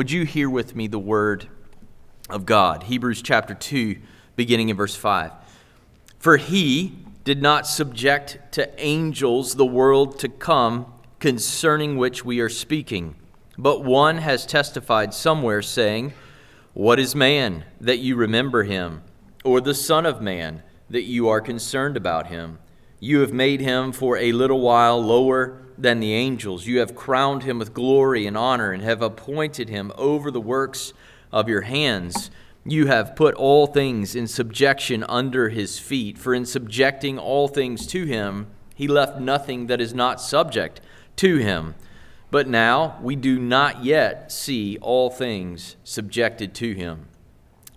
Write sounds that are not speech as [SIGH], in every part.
Would you hear with me the word of God? Hebrews chapter 2, beginning in verse 5. For he did not subject to angels the world to come concerning which we are speaking, but one has testified somewhere, saying, What is man that you remember him, or the Son of Man that you are concerned about him? You have made him for a little while lower than the angels. You have crowned him with glory and honor and have appointed him over the works of your hands. You have put all things in subjection under his feet. For in subjecting all things to him, he left nothing that is not subject to him. But now we do not yet see all things subjected to him.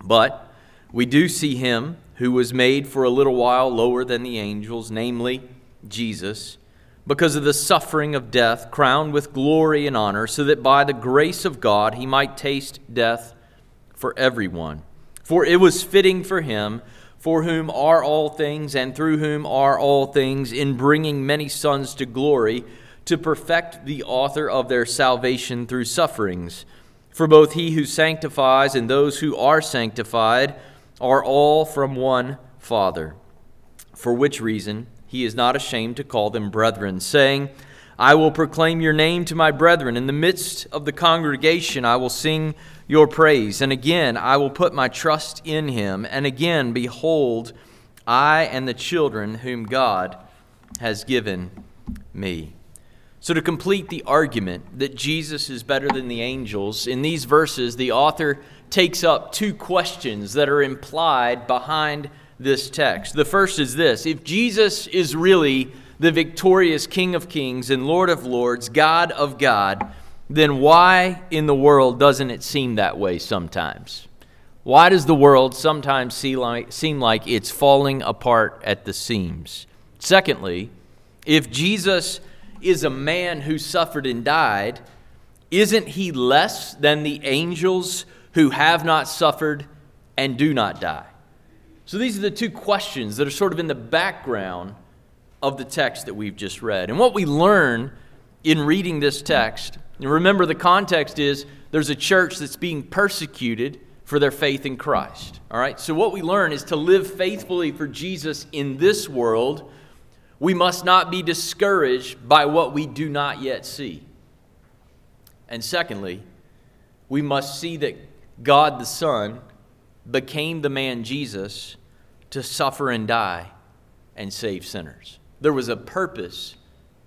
But we do see him who was made for a little while lower than the angels, namely Jesus, because of the suffering of death, crowned with glory and honor, so that by the grace of God he might taste death for everyone. For it was fitting for him, for whom are all things, and through whom are all things, in bringing many sons to glory, to perfect the author of their salvation through sufferings. For both he who sanctifies and those who are sanctified, are all from one Father, for which reason he is not ashamed to call them brethren, saying, I will proclaim your name to my brethren. In the midst of the congregation, I will sing your praise. And again, I will put my trust in him. And again, behold, I and the children whom God has given me. So, to complete the argument that Jesus is better than the angels, in these verses, the author takes up two questions that are implied behind this text. The first is this If Jesus is really the victorious King of kings and Lord of lords, God of God, then why in the world doesn't it seem that way sometimes? Why does the world sometimes seem like, seem like it's falling apart at the seams? Secondly, if Jesus is a man who suffered and died, isn't he less than the angels who have not suffered and do not die? So these are the two questions that are sort of in the background of the text that we've just read. And what we learn in reading this text, and remember the context is there's a church that's being persecuted for their faith in Christ. All right? So what we learn is to live faithfully for Jesus in this world, we must not be discouraged by what we do not yet see. And secondly, we must see that God the Son became the man Jesus to suffer and die and save sinners. There was a purpose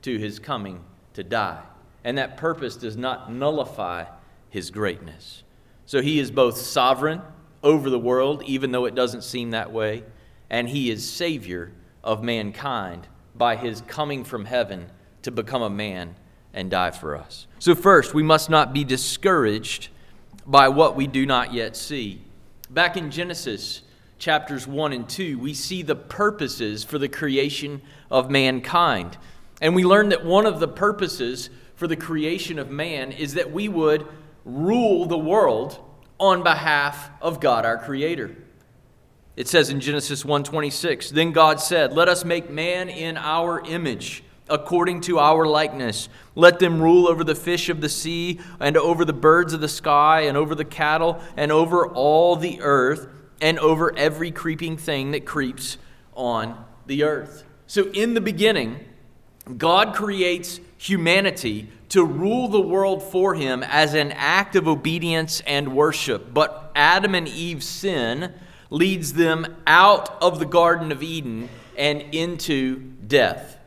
to his coming to die, and that purpose does not nullify his greatness. So he is both sovereign over the world, even though it doesn't seem that way, and he is Savior of mankind by his coming from heaven to become a man and die for us. So, first, we must not be discouraged by what we do not yet see. Back in Genesis chapters 1 and 2, we see the purposes for the creation of mankind. And we learn that one of the purposes for the creation of man is that we would rule the world on behalf of God our creator. It says in Genesis 1:26, then God said, "Let us make man in our image." according to our likeness. Let them rule over the fish of the sea, and over the birds of the sky, and over the cattle, and over all the earth, and over every creeping thing that creeps on the earth. So, in the beginning, God creates humanity to rule the world for him as an act of obedience and worship. But Adam and Eve's sin leads them out of the Garden of Eden and into death.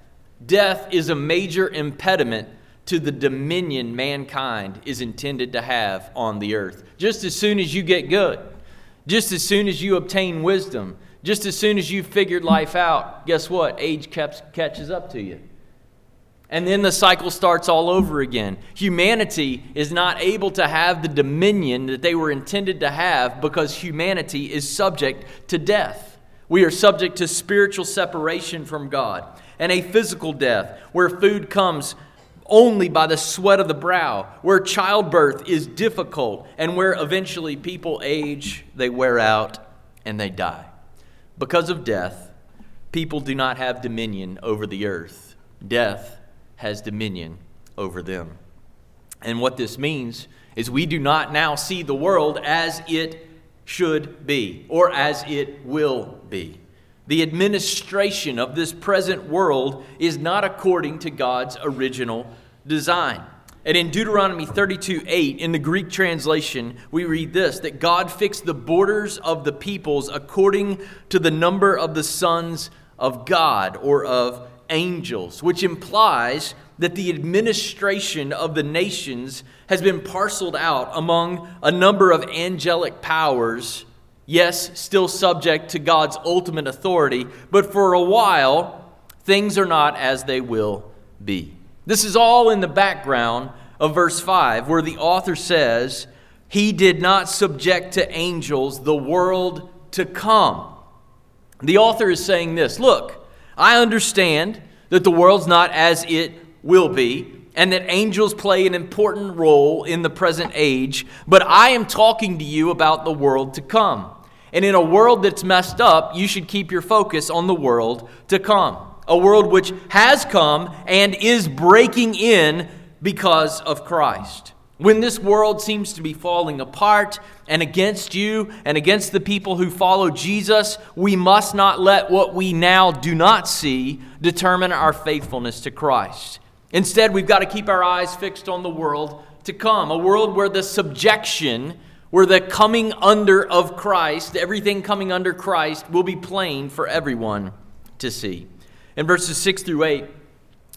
Death is a major impediment to the dominion mankind is intended to have on the earth. Just as soon as you get good, just as soon as you obtain wisdom, just as soon as you've figured life out, guess what? Age catches up to you. And then the cycle starts all over again. Humanity is not able to have the dominion that they were intended to have because humanity is subject to death. We are subject to spiritual separation from God and a physical death, where food comes only by the sweat of the brow, where childbirth is difficult, and where eventually people age, they wear out, and they die. Because of death, people do not have dominion over the earth. Death has dominion over them. And what this means is we do not now see the world as it should be or as it will be. The administration of this present world is not according to God's original design. And in Deuteronomy 32 8, in the Greek translation, we read this that God fixed the borders of the peoples according to the number of the sons of God or of angels, which implies that the administration of the nations has been parceled out among a number of angelic powers, yes, still subject to God's ultimate authority, but for a while, things are not as they will be. This is all in the background of verse 5, where the author says, He did not subject to angels the world to come. The author is saying this Look, I understand that the world's not as it will be, and that angels play an important role in the present age, but I am talking to you about the world to come. And in a world that's messed up, you should keep your focus on the world to come. A world which has come and is breaking in because of Christ. When this world seems to be falling apart and against you and against the people who follow Jesus, we must not let what we now do not see determine our faithfulness to Christ. Instead, we've got to keep our eyes fixed on the world to come, a world where the subjection, where the coming under of Christ, everything coming under Christ, will be plain for everyone to see. In verses 6 through 8,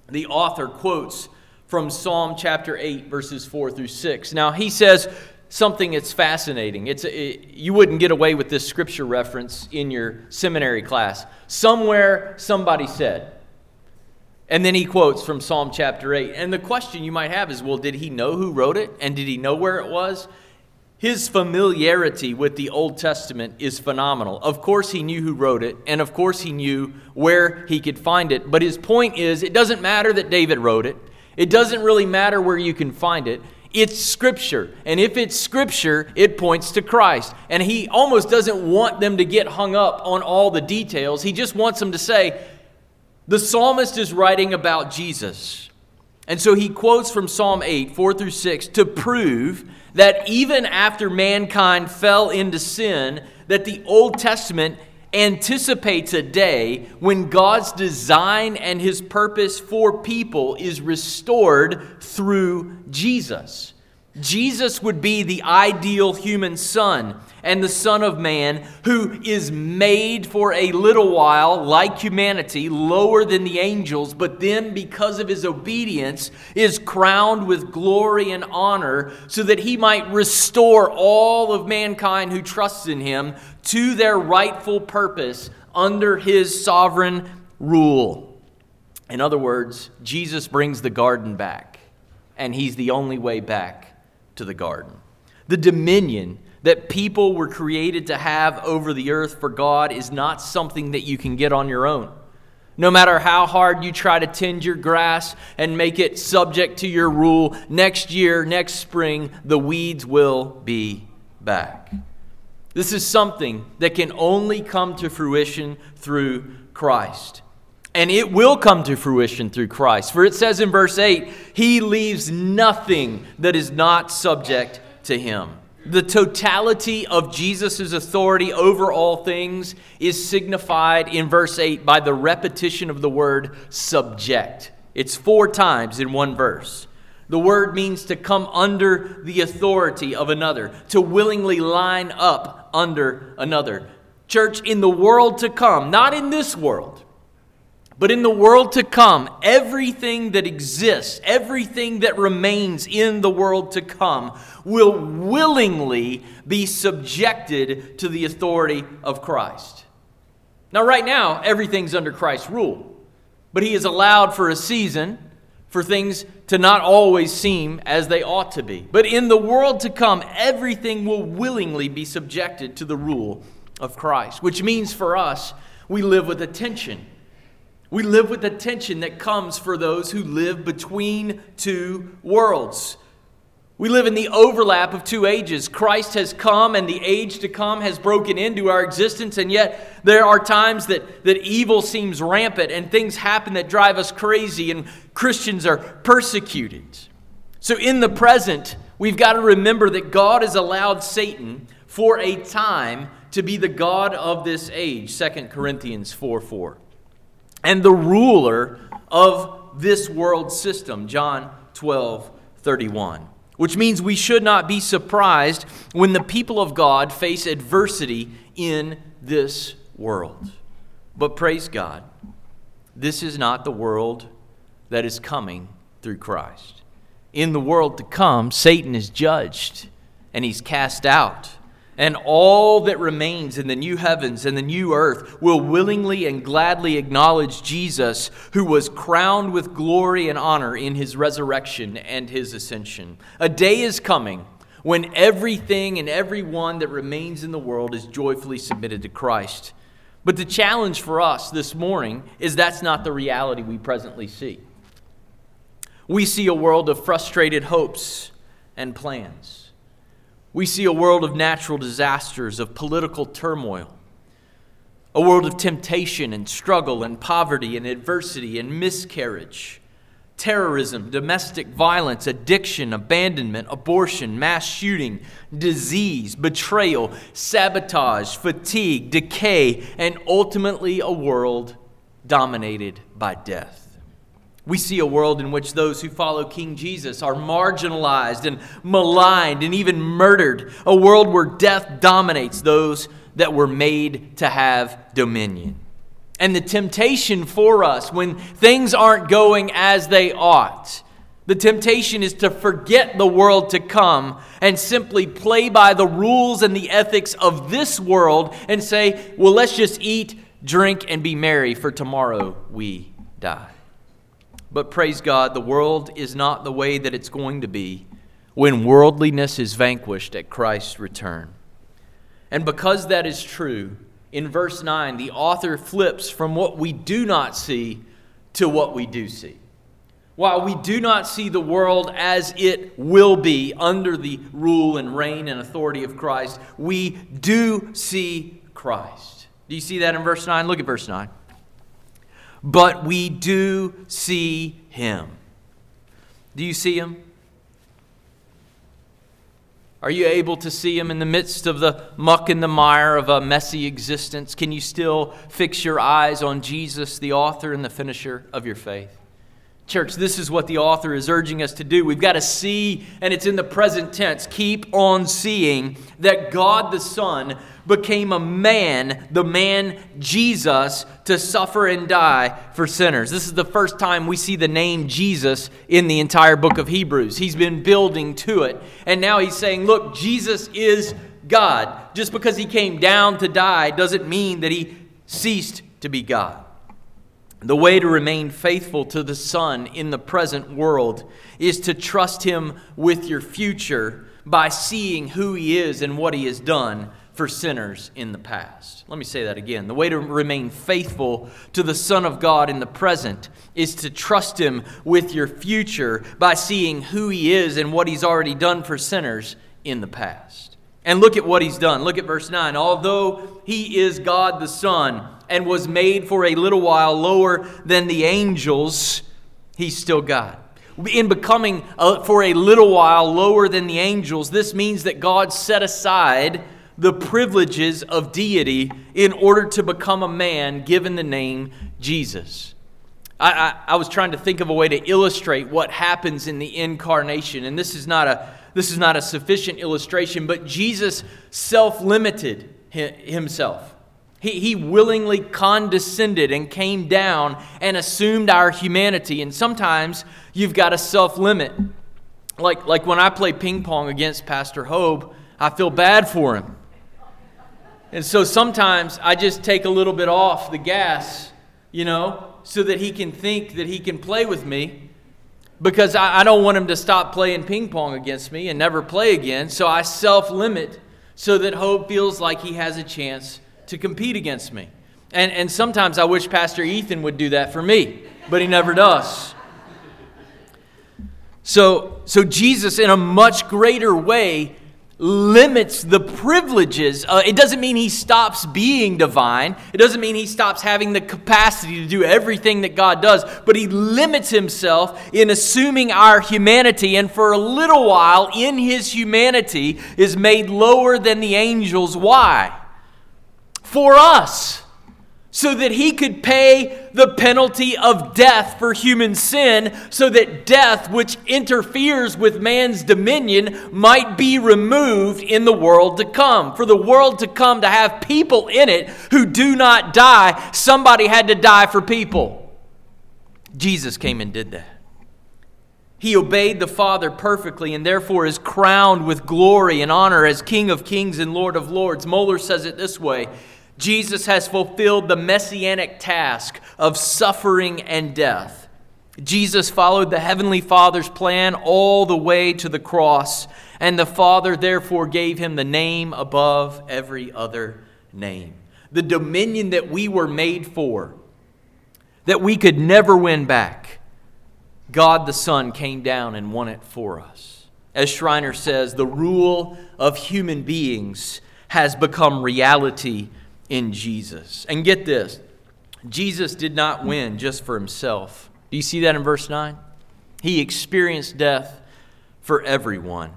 the author quotes from Psalm chapter 8, verses 4 through 6. Now, he says something that's fascinating. It's, it, you wouldn't get away with this scripture reference in your seminary class. Somewhere, somebody said. And then he quotes from Psalm chapter 8. And the question you might have is well, did he know who wrote it? And did he know where it was? His familiarity with the Old Testament is phenomenal. Of course, he knew who wrote it, and of course, he knew where he could find it. But his point is it doesn't matter that David wrote it, it doesn't really matter where you can find it. It's Scripture. And if it's Scripture, it points to Christ. And he almost doesn't want them to get hung up on all the details. He just wants them to say, the psalmist is writing about Jesus. And so he quotes from Psalm 8, 4 through 6, to prove that even after mankind fell into sin, that the Old Testament anticipates a day when God's design and his purpose for people is restored through Jesus. Jesus would be the ideal human son and the Son of Man who is made for a little while, like humanity, lower than the angels, but then, because of his obedience, is crowned with glory and honor so that he might restore all of mankind who trusts in him to their rightful purpose under his sovereign rule. In other words, Jesus brings the garden back, and he's the only way back to the garden. The dominion that people were created to have over the earth for God is not something that you can get on your own. No matter how hard you try to tend your grass and make it subject to your rule, next year, next spring, the weeds will be back. This is something that can only come to fruition through Christ. And it will come to fruition through Christ. For it says in verse 8, He leaves nothing that is not subject to Him. The totality of Jesus' authority over all things is signified in verse 8 by the repetition of the word subject. It's four times in one verse. The word means to come under the authority of another, to willingly line up under another. Church, in the world to come, not in this world, but in the world to come, everything that exists, everything that remains in the world to come, will willingly be subjected to the authority of Christ. Now, right now, everything's under Christ's rule, but He has allowed for a season for things to not always seem as they ought to be. But in the world to come, everything will willingly be subjected to the rule of Christ, which means for us, we live with attention we live with the tension that comes for those who live between two worlds. We live in the overlap of two ages. Christ has come and the age to come has broken into our existence, and yet there are times that, that evil seems rampant and things happen that drive us crazy, and Christians are persecuted. So, in the present, we've got to remember that God has allowed Satan for a time to be the God of this age, 2 Corinthians 4 4. And the ruler of this world system, John 12 31. Which means we should not be surprised when the people of God face adversity in this world. But praise God, this is not the world that is coming through Christ. In the world to come, Satan is judged and he's cast out and all that remains in the new heavens and the new earth will willingly and gladly acknowledge Jesus, who was crowned with glory and honor in his resurrection and his ascension. A day is coming when everything and everyone that remains in the world is joyfully submitted to Christ. But the challenge for us this morning is that's not the reality we presently see. We see a world of frustrated hopes and plans. We see a world of natural disasters, of political turmoil, a world of temptation and struggle and poverty and adversity and miscarriage, terrorism, domestic violence, addiction, abandonment, abortion, mass shooting, disease, betrayal, sabotage, fatigue, decay, and ultimately a world dominated by death. We see a world in which those who follow King Jesus are marginalized and maligned and even murdered. A world where death dominates those that were made to have dominion. And the temptation for us when things aren't going as they ought, the temptation is to forget the world to come and simply play by the rules and the ethics of this world and say, well, let's just eat, drink, and be merry, for tomorrow we die. But praise God, the world is not the way that it's going to be when worldliness is vanquished at Christ's return. And because that is true, in verse 9, the author flips from what we do not see to what we do see. While we do not see the world as it will be under the rule and reign and authority of Christ, we do see Christ. Do you see that in verse 9? Look at verse 9 but we do see him. Do you see him? Are you able to see him in the midst of the muck and the mire of a messy existence? Can you still fix your eyes on Jesus, the author and the finisher of your faith? Church, this is what the author is urging us to do. We've got to see, and it's in the present tense, keep on seeing that God the Son became a man, the man Jesus, to suffer and die for sinners. This is the first time we see the name Jesus in the entire book of Hebrews. He's been building to it. And now he's saying, look, Jesus is God. Just because he came down to die doesn't mean that he ceased to be God. The way to remain faithful to the Son in the present world is to trust Him with your future by seeing who He is and what He has done for sinners in the past. Let me say that again. The way to remain faithful to the Son of God in the present is to trust Him with your future by seeing who He is and what He's already done for sinners in the past. And look at what He's done. Look at verse 9. Although He is God the Son and was made for a little while lower than the angels, He's still God in becoming uh, for a little while lower than the angels, this means that God set aside the privileges of deity in order to become a man given the name Jesus. I, I, I, was trying to think of a way to illustrate what happens in the incarnation, and this is not a, this is not a sufficient illustration, but Jesus self limited himself. He, he willingly condescended and came down and assumed our humanity. And sometimes you've got to self limit. Like, like when I play ping pong against Pastor Hobe, I feel bad for him and so sometimes I just take a little bit off the gas, you know, so that he can think that he can play with me because I, I don't want him to stop playing ping pong against me and never play again. So I self limit so that Hope feels like he has a chance to compete against me. And, and sometimes I wish Pastor Ethan would do that for me, but he never does. So, so Jesus, in a much greater way, limits the privileges. Uh, it doesn't mean he stops being divine. It doesn't mean he stops having the capacity to do everything that God does, but he limits himself in assuming our humanity, and for a little while in his humanity is made lower than the angels. Why? For us so that he could pay the penalty of death for human sin, so that death, which interferes with man's dominion, might be removed in the world to come. For the world to come to have people in it who do not die, somebody had to die for people. Jesus came and did that. He obeyed the Father perfectly and therefore is crowned with glory and honor as King of kings and Lord of lords. Mohler says it this way Jesus has fulfilled the messianic task of suffering and death. Jesus followed the Heavenly Father's plan all the way to the cross, and the Father therefore gave him the name above every other name. The dominion that we were made for, that we could never win back. God the Son came down and won it for us. As Schreiner says, the rule of human beings has become reality in Jesus. And get this Jesus did not win just for himself. Do you see that in verse 9? He experienced death for everyone.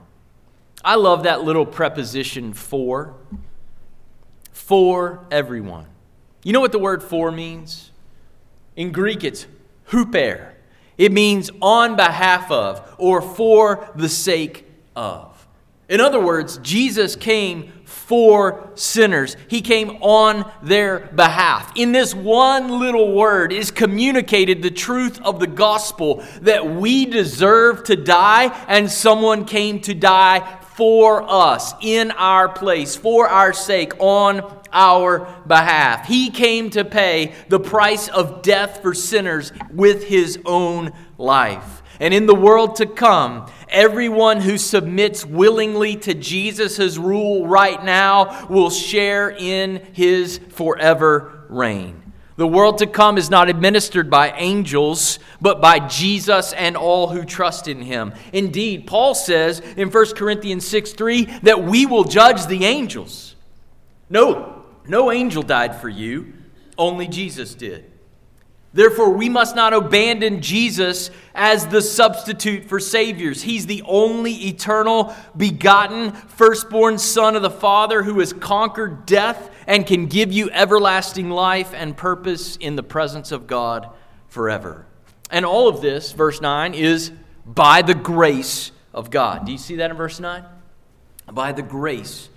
I love that little preposition for. For everyone. You know what the word for means? In Greek, it's huper. It means on behalf of or for the sake of. In other words, Jesus came for sinners. He came on their behalf. In this one little word is communicated the truth of the gospel that we deserve to die and someone came to die for us, in our place, for our sake, on our behalf. He came to pay the price of death for sinners with his own life. And in the world to come, everyone who submits willingly to Jesus' rule right now will share in his forever reign. The world to come is not administered by angels, but by Jesus and all who trust in him. Indeed, Paul says in 1 Corinthians 6 3 that we will judge the angels. No, no angel died for you, only Jesus did. Therefore, we must not abandon Jesus as the substitute for saviors. He's the only eternal, begotten, firstborn Son of the Father who has conquered death and can give you everlasting life and purpose in the presence of God forever. And all of this, verse 9, is by the grace of God. Do you see that in verse 9? By the grace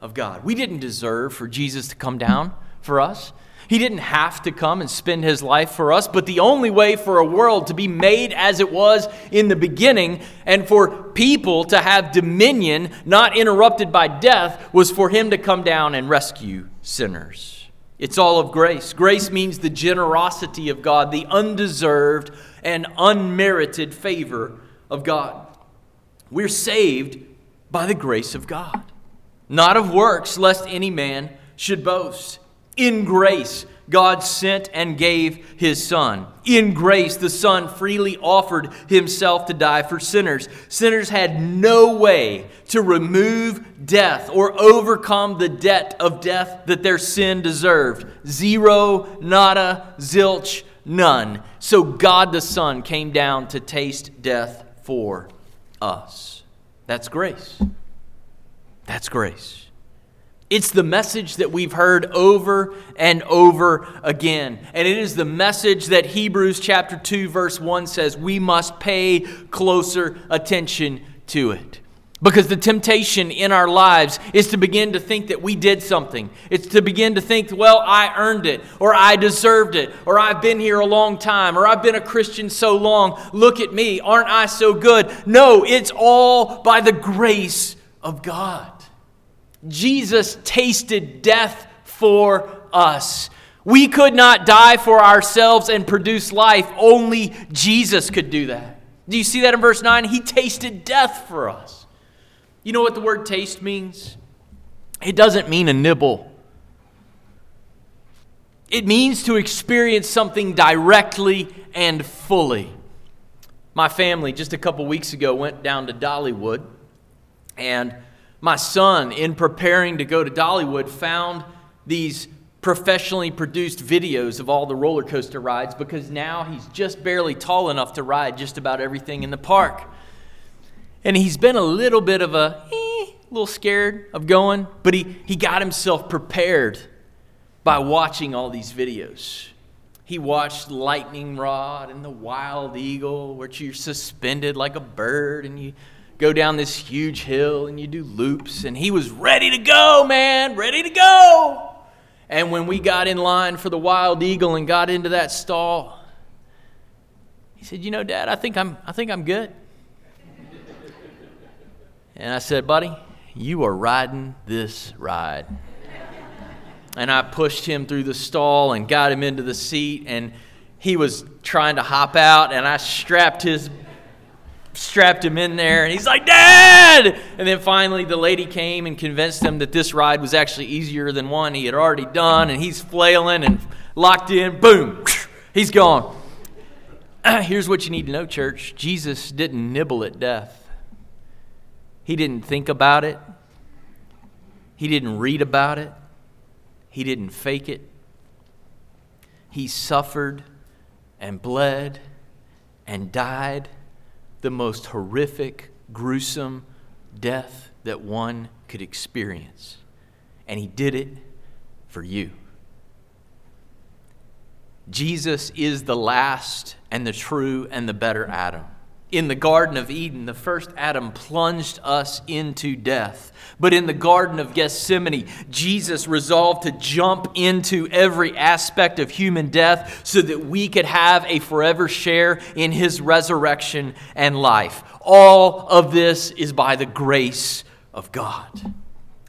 of God. We didn't deserve for Jesus to come down for us. He didn't have to come and spend his life for us, but the only way for a world to be made as it was in the beginning and for people to have dominion not interrupted by death was for him to come down and rescue sinners. It's all of grace. Grace means the generosity of God, the undeserved and unmerited favor of God. We're saved by the grace of God, not of works, lest any man should boast. In grace, God sent and gave his Son. In grace, the Son freely offered himself to die for sinners. Sinners had no way to remove death or overcome the debt of death that their sin deserved. Zero, nada, zilch, none. So God the Son came down to taste death for us. That's grace. That's grace. It's the message that we've heard over and over again. And it is the message that Hebrews chapter 2 verse 1 says we must pay closer attention to it. Because the temptation in our lives is to begin to think that we did something. It's to begin to think, well, I earned it, or I deserved it, or I've been here a long time, or I've been a Christian so long. Look at me. Aren't I so good? No, it's all by the grace of God. Jesus tasted death for us. We could not die for ourselves and produce life. Only Jesus could do that. Do you see that in verse 9? He tasted death for us. You know what the word taste means? It doesn't mean a nibble. It means to experience something directly and fully. My family, just a couple weeks ago, went down to Dollywood, and My son, in preparing to go to Dollywood, found these professionally produced videos of all the roller coaster rides because now he's just barely tall enough to ride just about everything in the park. And he's been a little bit of a, eh, little scared of going, but he, he got himself prepared by watching all these videos. He watched Lightning Rod and the Wild Eagle, which you're suspended like a bird and you go down this huge hill and you do loops. And he was ready to go, man, ready to go. And when we got in line for the Wild Eagle and got into that stall, he said, "You know, Dad, I think I'm, I think I'm good." And I said, "Buddy, you are riding this ride." And I pushed him through the stall and got him into the seat, and he was trying to hop out, and I strapped his strapped him in there and he's like dad! And then finally the lady came and convinced him that this ride was actually easier than one he had already done and he's flailing and locked in. Boom! [SNIFFS] He's gone. [CLEARS THROAT] Here's what you need to know church. Jesus didn't nibble at death. He didn't think about it. He didn't read about it. He didn't fake it. He suffered and bled and died the most horrific, gruesome death that one could experience. And he did it for you. Jesus is the last and the true and the better Adam in the Garden of Eden, the first Adam plunged us into death. But in the Garden of Gethsemane, Jesus resolved to jump into every aspect of human death so that we could have a forever share in his resurrection and life. All of this is by the grace of God.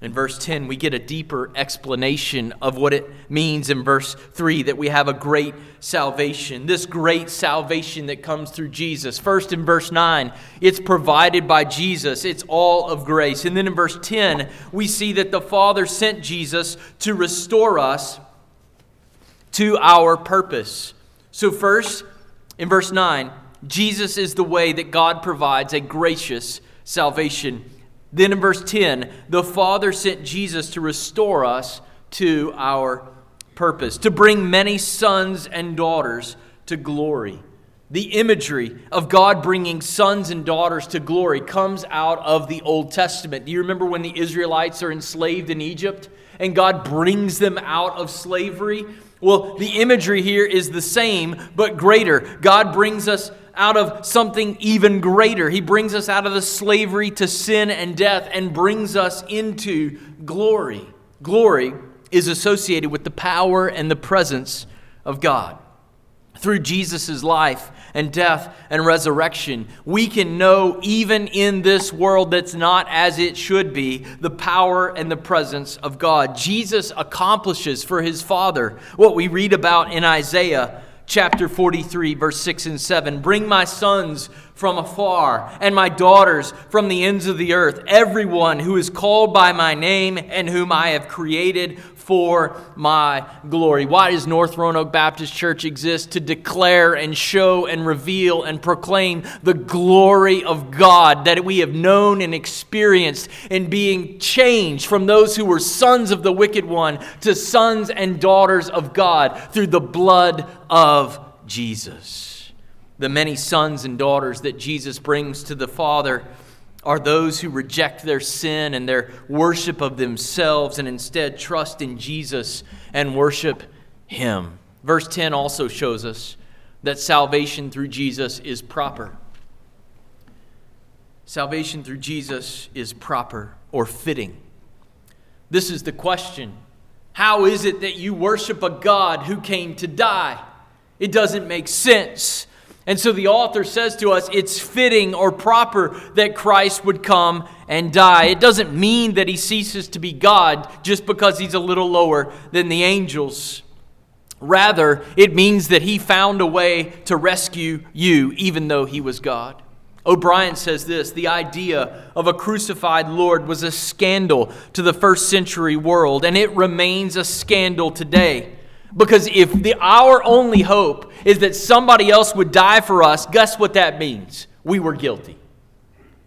In verse 10, we get a deeper explanation of what it means in verse 3 that we have a great salvation. This great salvation that comes through Jesus. First, in verse 9, it's provided by Jesus, it's all of grace. And then in verse 10, we see that the Father sent Jesus to restore us to our purpose. So, first, in verse 9, Jesus is the way that God provides a gracious salvation then in verse 10, the Father sent Jesus to restore us to our purpose, to bring many sons and daughters to glory. The imagery of God bringing sons and daughters to glory comes out of the Old Testament. Do you remember when the Israelites are enslaved in Egypt and God brings them out of slavery? Well, the imagery here is the same, but greater. God brings us out of something even greater. He brings us out of the slavery to sin and death and brings us into glory. Glory is associated with the power and the presence of God. Through Jesus' life and death and resurrection, we can know, even in this world that's not as it should be, the power and the presence of God. Jesus accomplishes for his Father what we read about in Isaiah chapter 43, verse 6 and 7. Bring my sons from afar and my daughters from the ends of the earth, everyone who is called by my name and whom I have created for my glory. Why does North Roanoke Baptist Church exist? To declare and show and reveal and proclaim the glory of God that we have known and experienced in being changed from those who were sons of the wicked one to sons and daughters of God through the blood of Jesus. The many sons and daughters that Jesus brings to the Father are those who reject their sin and their worship of themselves and instead trust in Jesus and worship Him. Verse 10 also shows us that salvation through Jesus is proper. Salvation through Jesus is proper or fitting. This is the question How is it that you worship a God who came to die? It doesn't make sense. And so the author says to us, it's fitting or proper that Christ would come and die. It doesn't mean that he ceases to be God just because he's a little lower than the angels. Rather, it means that he found a way to rescue you, even though he was God. O'Brien says this the idea of a crucified Lord was a scandal to the first century world, and it remains a scandal today. Because if the, our only hope is that somebody else would die for us, guess what that means? We were guilty.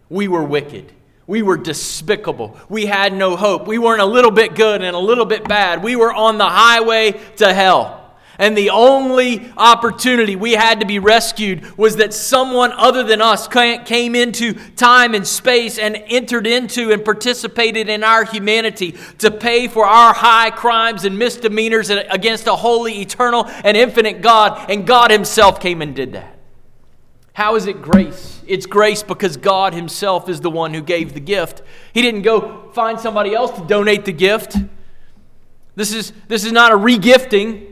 We were wicked. We were despicable. We had no hope. We weren't a little bit good and a little bit bad. We were on the highway to hell. And the only opportunity we had to be rescued was that someone other than us came into time and space and entered into and participated in our humanity to pay for our high crimes and misdemeanors against a holy, eternal, and infinite God. And God Himself came and did that. How is it grace? It's grace because God Himself is the one who gave the gift. He didn't go find somebody else to donate the gift. This is, this is not a regifting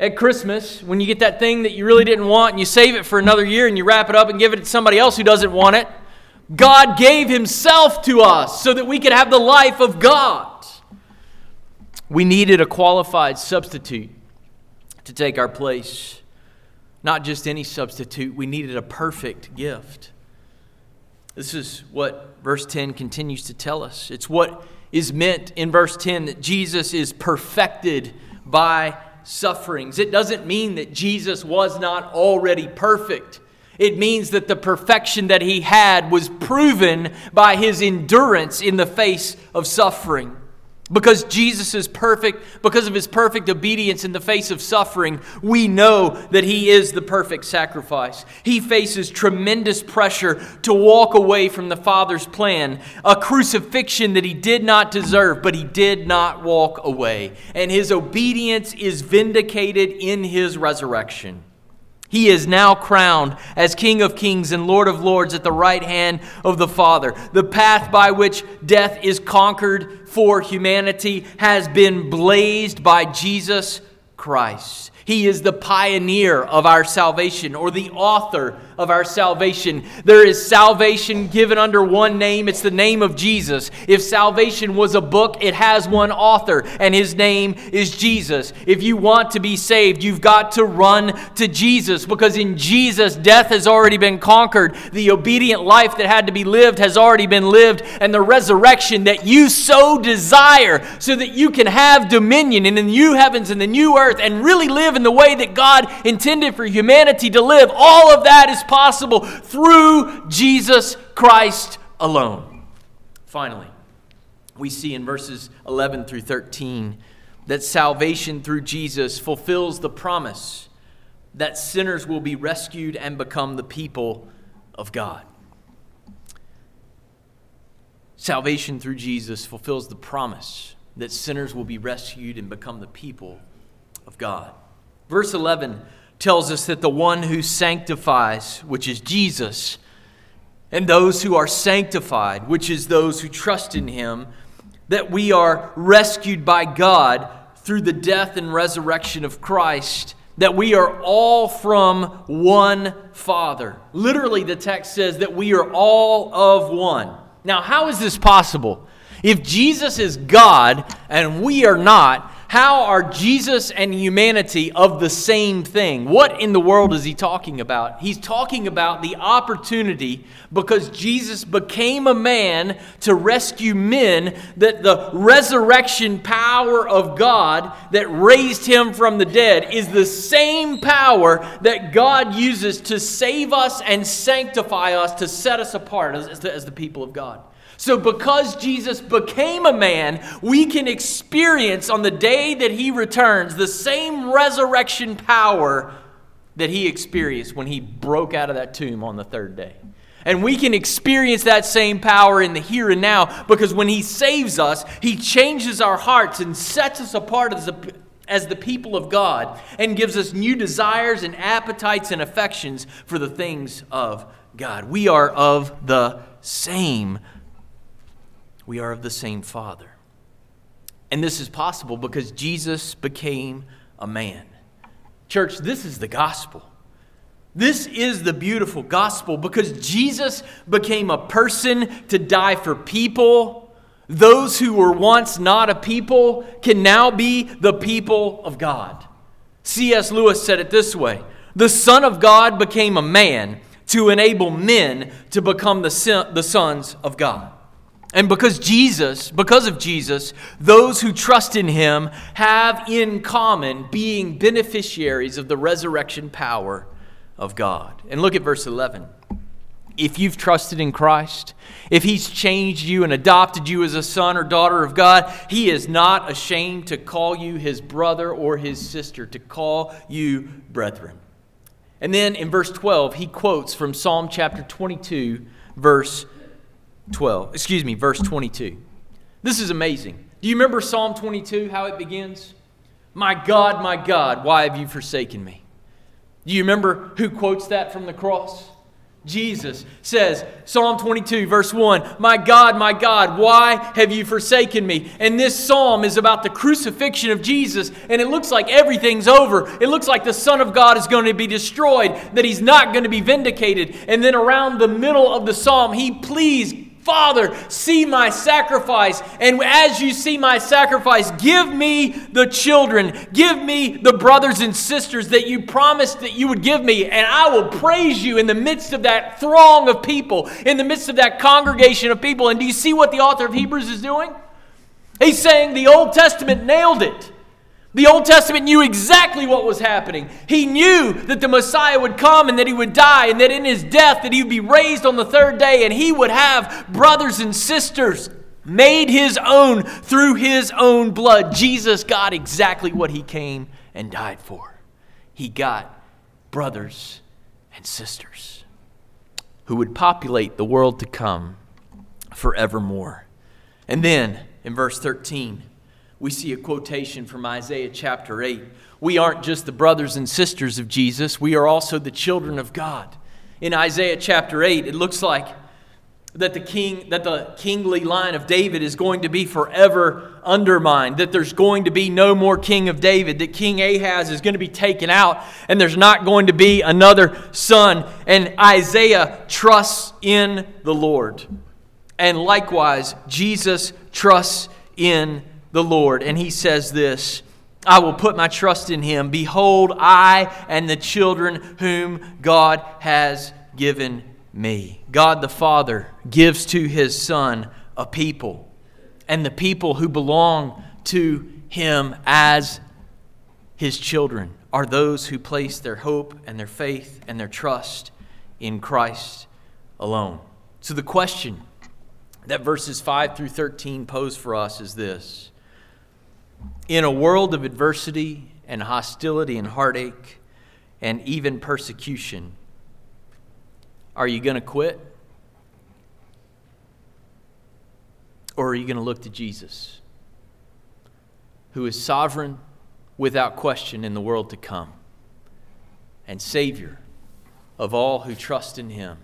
at Christmas when you get that thing that you really didn't want and you save it for another year and you wrap it up and give it to somebody else who doesn't want it. God gave Himself to us so that we could have the life of God. We needed a qualified substitute to take our place. Not just any substitute, we needed a perfect gift. This is what verse 10 continues to tell us. It's what is meant in verse 10 that Jesus is perfected by sufferings. It doesn't mean that Jesus was not already perfect. It means that the perfection that he had was proven by his endurance in the face of suffering. Because Jesus is perfect, because of his perfect obedience in the face of suffering, we know that he is the perfect sacrifice. He faces tremendous pressure to walk away from the Father's plan, a crucifixion that he did not deserve, but he did not walk away. And his obedience is vindicated in his resurrection. He is now crowned as King of Kings and Lord of Lords at the right hand of the Father. The path by which death is conquered for humanity has been blazed by Jesus Christ. He is the pioneer of our salvation or the author of our salvation. There is salvation given under one name. It's the name of Jesus. If salvation was a book, it has one author, and his name is Jesus. If you want to be saved, you've got to run to Jesus because in Jesus, death has already been conquered. The obedient life that had to be lived has already been lived, and the resurrection that you so desire so that you can have dominion in the new heavens and the new earth and really live in the way that God intended for humanity to live. All of that is possible through Jesus Christ alone. Finally, we see in verses 11 through 13 that salvation through Jesus fulfills the promise that sinners will be rescued and become the people of God. Salvation through Jesus fulfills the promise that sinners will be rescued and become the people of God. Verse 11 tells us that the one who sanctifies, which is Jesus, and those who are sanctified, which is those who trust in him, that we are rescued by God through the death and resurrection of Christ, that we are all from one Father. Literally, the text says that we are all of one. Now, how is this possible? If Jesus is God and we are not, how are Jesus and humanity of the same thing? What in the world is he talking about? He's talking about the opportunity because Jesus became a man to rescue men, that the resurrection power of God that raised him from the dead is the same power that God uses to save us and sanctify us, to set us apart as, the, as the people of God. So, because Jesus became a man, we can experience on the day that he returns the same resurrection power that he experienced when he broke out of that tomb on the third day. And we can experience that same power in the here and now because when he saves us, he changes our hearts and sets us apart as, a, as the people of God and gives us new desires and appetites and affections for the things of God. We are of the same we are of the same Father. And this is possible because Jesus became a man. Church, this is the gospel. This is the beautiful gospel because Jesus became a person to die for people. Those who were once not a people can now be the people of God. C.S. Lewis said it this way The Son of God became a man to enable men to become the, the sons of God. And because Jesus, because of Jesus, those who trust in him have in common being beneficiaries of the resurrection power of God. And look at verse 11. if you've trusted in Christ, if He's changed you and adopted you as a son or daughter of God, He is not ashamed to call you His brother or His sister, to call you brethren. And then in verse 12, he quotes from Psalm chapter 22, verse 12. Excuse me, verse 22. This is amazing. Do you remember Psalm 22, how it begins? My God, my God, why have you forsaken me? Do you remember who quotes that from the cross? Jesus says, Psalm 22, verse 1, My God, my God, why have you forsaken me? And this psalm is about the crucifixion of Jesus, and it looks like everything's over. It looks like the Son of God is going to be destroyed, that he's not going to be vindicated. And then around the middle of the psalm, he pleads Father, see my sacrifice. And as you see my sacrifice, give me the children, give me the brothers and sisters that you promised that you would give me. And I will praise you in the midst of that throng of people, in the midst of that congregation of people. And do you see what the author of Hebrews is doing? He's saying the Old Testament nailed it. The Old Testament knew exactly what was happening. He knew that the Messiah would come and that he would die and that in his death that he would be raised on the third day and he would have brothers and sisters made his own through his own blood. Jesus got exactly what he came and died for. He got brothers and sisters who would populate the world to come forevermore. And then in verse 13, we see a quotation from Isaiah chapter 8. We aren't just the brothers and sisters of Jesus, we are also the children of God. In Isaiah chapter 8, it looks like that the king that the kingly line of David is going to be forever undermined that there's going to be no more king of David that King Ahaz is going to be taken out and there's not going to be another son and Isaiah trusts in the Lord and likewise Jesus trusts in the Lord. And he says this I will put my trust in him. Behold, I and the children whom God has given me. God the Father gives to his Son a people, and the people who belong to him as his children are those who place their hope and their faith and their trust in Christ alone. So the question that verses 5 through 13 pose for us is this in a world of adversity and hostility and heartache and even persecution, are you going to quit? Or are you going to look to Jesus, who is sovereign without question in the world to come and Savior of all who trust in Him?